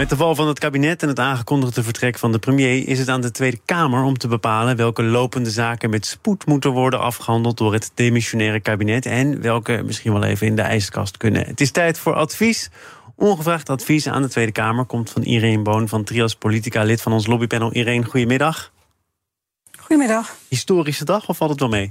Met de val van het kabinet en het aangekondigde vertrek van de premier is het aan de Tweede Kamer om te bepalen welke lopende zaken met spoed moeten worden afgehandeld door het demissionaire kabinet en welke misschien wel even in de ijskast kunnen. Het is tijd voor advies. Ongevraagd advies aan de Tweede Kamer komt van Irene Boon van Trias Politica, lid van ons lobbypanel. Irene, goedemiddag. Goedemiddag. Historische dag of valt het wel mee?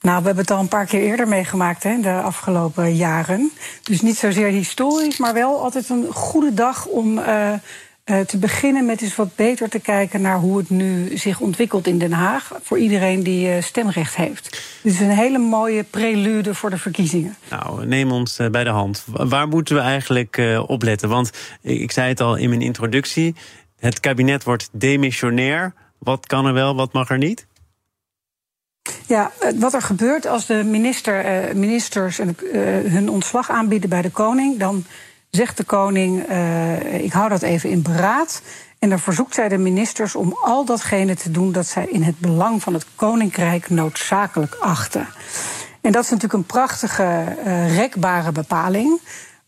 Nou, we hebben het al een paar keer eerder meegemaakt hè, de afgelopen jaren. Dus niet zozeer historisch, maar wel altijd een goede dag om uh, uh, te beginnen met eens wat beter te kijken naar hoe het nu zich ontwikkelt in Den Haag. Voor iedereen die uh, stemrecht heeft. Dus een hele mooie prelude voor de verkiezingen. Nou, neem ons bij de hand. Waar moeten we eigenlijk op letten? Want ik zei het al in mijn introductie: het kabinet wordt demissionair. Wat kan er wel, wat mag er niet? Ja, wat er gebeurt als de minister, uh, ministers uh, hun ontslag aanbieden bij de koning, dan zegt de koning: Ik hou dat even in beraad. En dan verzoekt zij de ministers om al datgene te doen dat zij in het belang van het koninkrijk noodzakelijk achten. En dat is natuurlijk een prachtige, rekbare bepaling.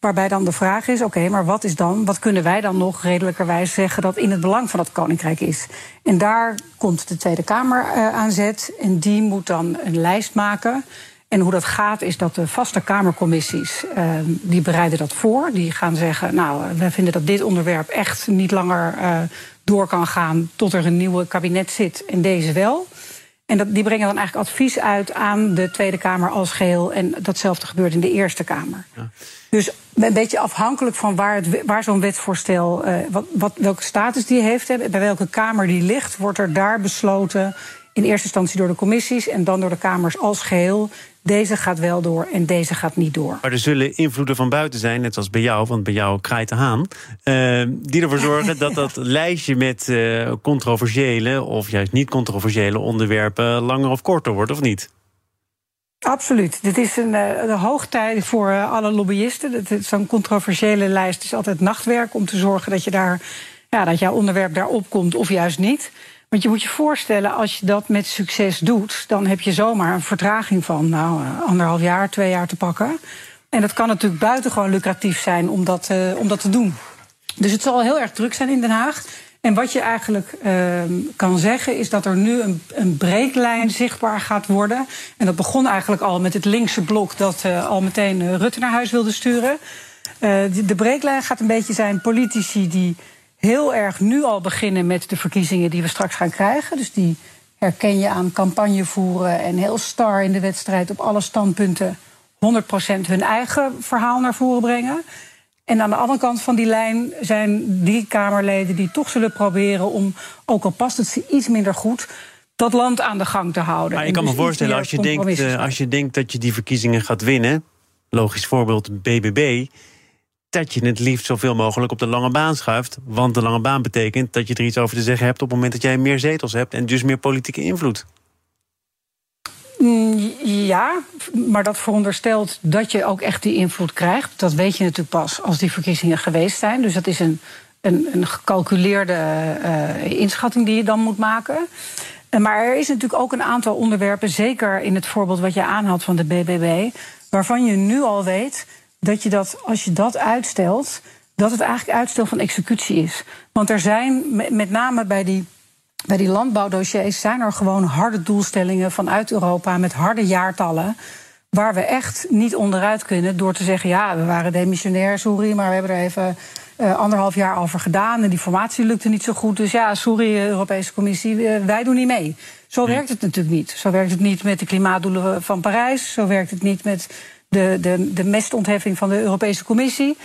Waarbij dan de vraag is: oké, maar wat is dan, wat kunnen wij dan nog redelijkerwijs zeggen dat in het belang van het koninkrijk is? En daar komt de Tweede Kamer uh, aan zet. En die moet dan een lijst maken. En hoe dat gaat, is dat de vaste Kamercommissies uh, die bereiden dat voor. Die gaan zeggen: Nou, wij vinden dat dit onderwerp echt niet langer door kan gaan tot er een nieuwe kabinet zit en deze wel. En dat, die brengen dan eigenlijk advies uit aan de Tweede Kamer als geheel. En datzelfde gebeurt in de Eerste Kamer. Ja. Dus een beetje afhankelijk van waar, het, waar zo'n wetsvoorstel, uh, wat, wat, welke status die heeft, bij welke Kamer die ligt, wordt er daar besloten. In eerste instantie door de commissies en dan door de Kamers als geheel. Deze gaat wel door en deze gaat niet door. Maar er zullen invloeden van buiten zijn, net als bij jou, want bij jou kraait de haan. Uh, die ervoor zorgen dat dat lijstje met uh, controversiële of juist niet controversiële onderwerpen langer of korter wordt, of niet? Absoluut. Dit is een, een hoogtij voor alle lobbyisten. Zo'n controversiële lijst is altijd nachtwerk om te zorgen dat je daar ja, dat jouw onderwerp daarop komt of juist niet. Want je moet je voorstellen, als je dat met succes doet, dan heb je zomaar een vertraging van nou, anderhalf jaar, twee jaar te pakken. En dat kan natuurlijk buitengewoon lucratief zijn om dat, uh, om dat te doen. Dus het zal heel erg druk zijn in Den Haag. En wat je eigenlijk uh, kan zeggen is dat er nu een, een breeklijn zichtbaar gaat worden. En dat begon eigenlijk al met het linkse blok dat uh, al meteen Rutte naar huis wilde sturen. de breeklijn gaat een beetje zijn politici die heel erg nu al beginnen met de verkiezingen die we straks gaan krijgen. Dus die herken je aan campagne voeren en heel star in de wedstrijd op alle standpunten 100% hun eigen verhaal naar voren brengen. En aan de andere kant van die lijn zijn die Kamerleden die toch zullen proberen om, ook al past het ze iets minder goed, dat land aan de gang te houden. Maar ik kan me dus voorstellen, als je, denkt, als je denkt dat je die verkiezingen gaat winnen, logisch voorbeeld BBB, dat je het liefst zoveel mogelijk op de lange baan schuift. Want de lange baan betekent dat je er iets over te zeggen hebt op het moment dat jij meer zetels hebt en dus meer politieke invloed. Mm, ja, maar dat veronderstelt dat je ook echt die invloed krijgt. Dat weet je natuurlijk pas als die verkiezingen geweest zijn. Dus dat is een, een, een gecalculeerde uh, inschatting die je dan moet maken. Maar er is natuurlijk ook een aantal onderwerpen, zeker in het voorbeeld wat je aanhaalt van de BBB, waarvan je nu al weet dat je dat, als je dat uitstelt, dat het eigenlijk uitstel van executie is. Want er zijn, met name bij die, bij die landbouwdossiers, zijn er gewoon harde doelstellingen vanuit Europa met harde jaartallen. Waar we echt niet onderuit kunnen door te zeggen: ja, we waren demissionair, sorry, maar we hebben er even uh, anderhalf jaar over gedaan. En die formatie lukte niet zo goed. Dus ja, sorry, Europese Commissie, wij doen niet mee. Zo werkt het natuurlijk niet. Zo werkt het niet met de klimaatdoelen van Parijs. Zo werkt het niet met de, de, de mestontheffing van de Europese Commissie.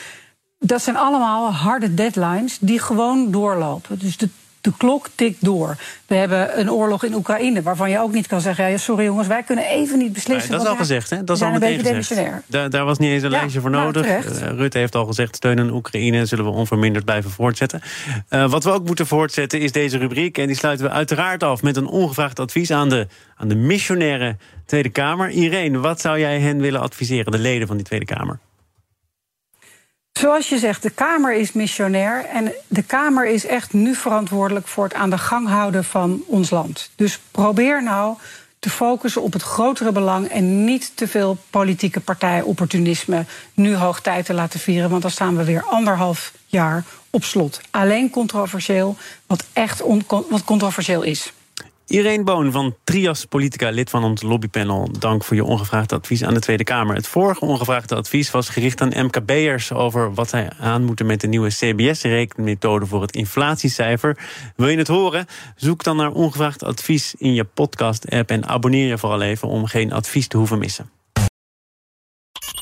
Dat zijn allemaal harde deadlines die gewoon doorlopen. Dus de, De klok tikt door. We hebben een oorlog in Oekraïne waarvan je ook niet kan zeggen... Ja, sorry jongens, wij kunnen even niet beslissen. dat is al gezegd, hè? Dat is al meteen gezegd. Daar, daar was niet eens een lijstje voor nodig. Uh, Rutte heeft al gezegd, steun aan Oekraïne zullen we onverminderd blijven voortzetten. Uh, wat we ook moeten voortzetten is deze rubriek. En die sluiten we uiteraard af met een ongevraagd advies aan de, aan de missionaire Tweede Kamer. Irene, wat zou jij hen willen adviseren, de leden van die Tweede Kamer? Zoals je zegt, de Kamer is missionair. En de Kamer is echt nu verantwoordelijk voor het aan de gang houden van ons land. Dus probeer nou te focussen op het grotere belang en niet te veel politieke partijopportunisme nu hoog tijd te laten vieren. Want dan staan we weer anderhalf jaar op slot. Alleen controversieel, wat echt wat controversieel is. Irene Boon van Trias Politica, lid van ons lobbypanel. Dank voor je ongevraagde advies aan de Tweede Kamer. Het vorige ongevraagde advies was gericht aan MKB'ers... over wat zij aan moeten met de nieuwe CBS-rekenmethode... voor het inflatiecijfer. Wil je het horen? Zoek dan naar ongevraagd advies in je podcast-app... en abonneer je vooral even om geen advies te hoeven missen.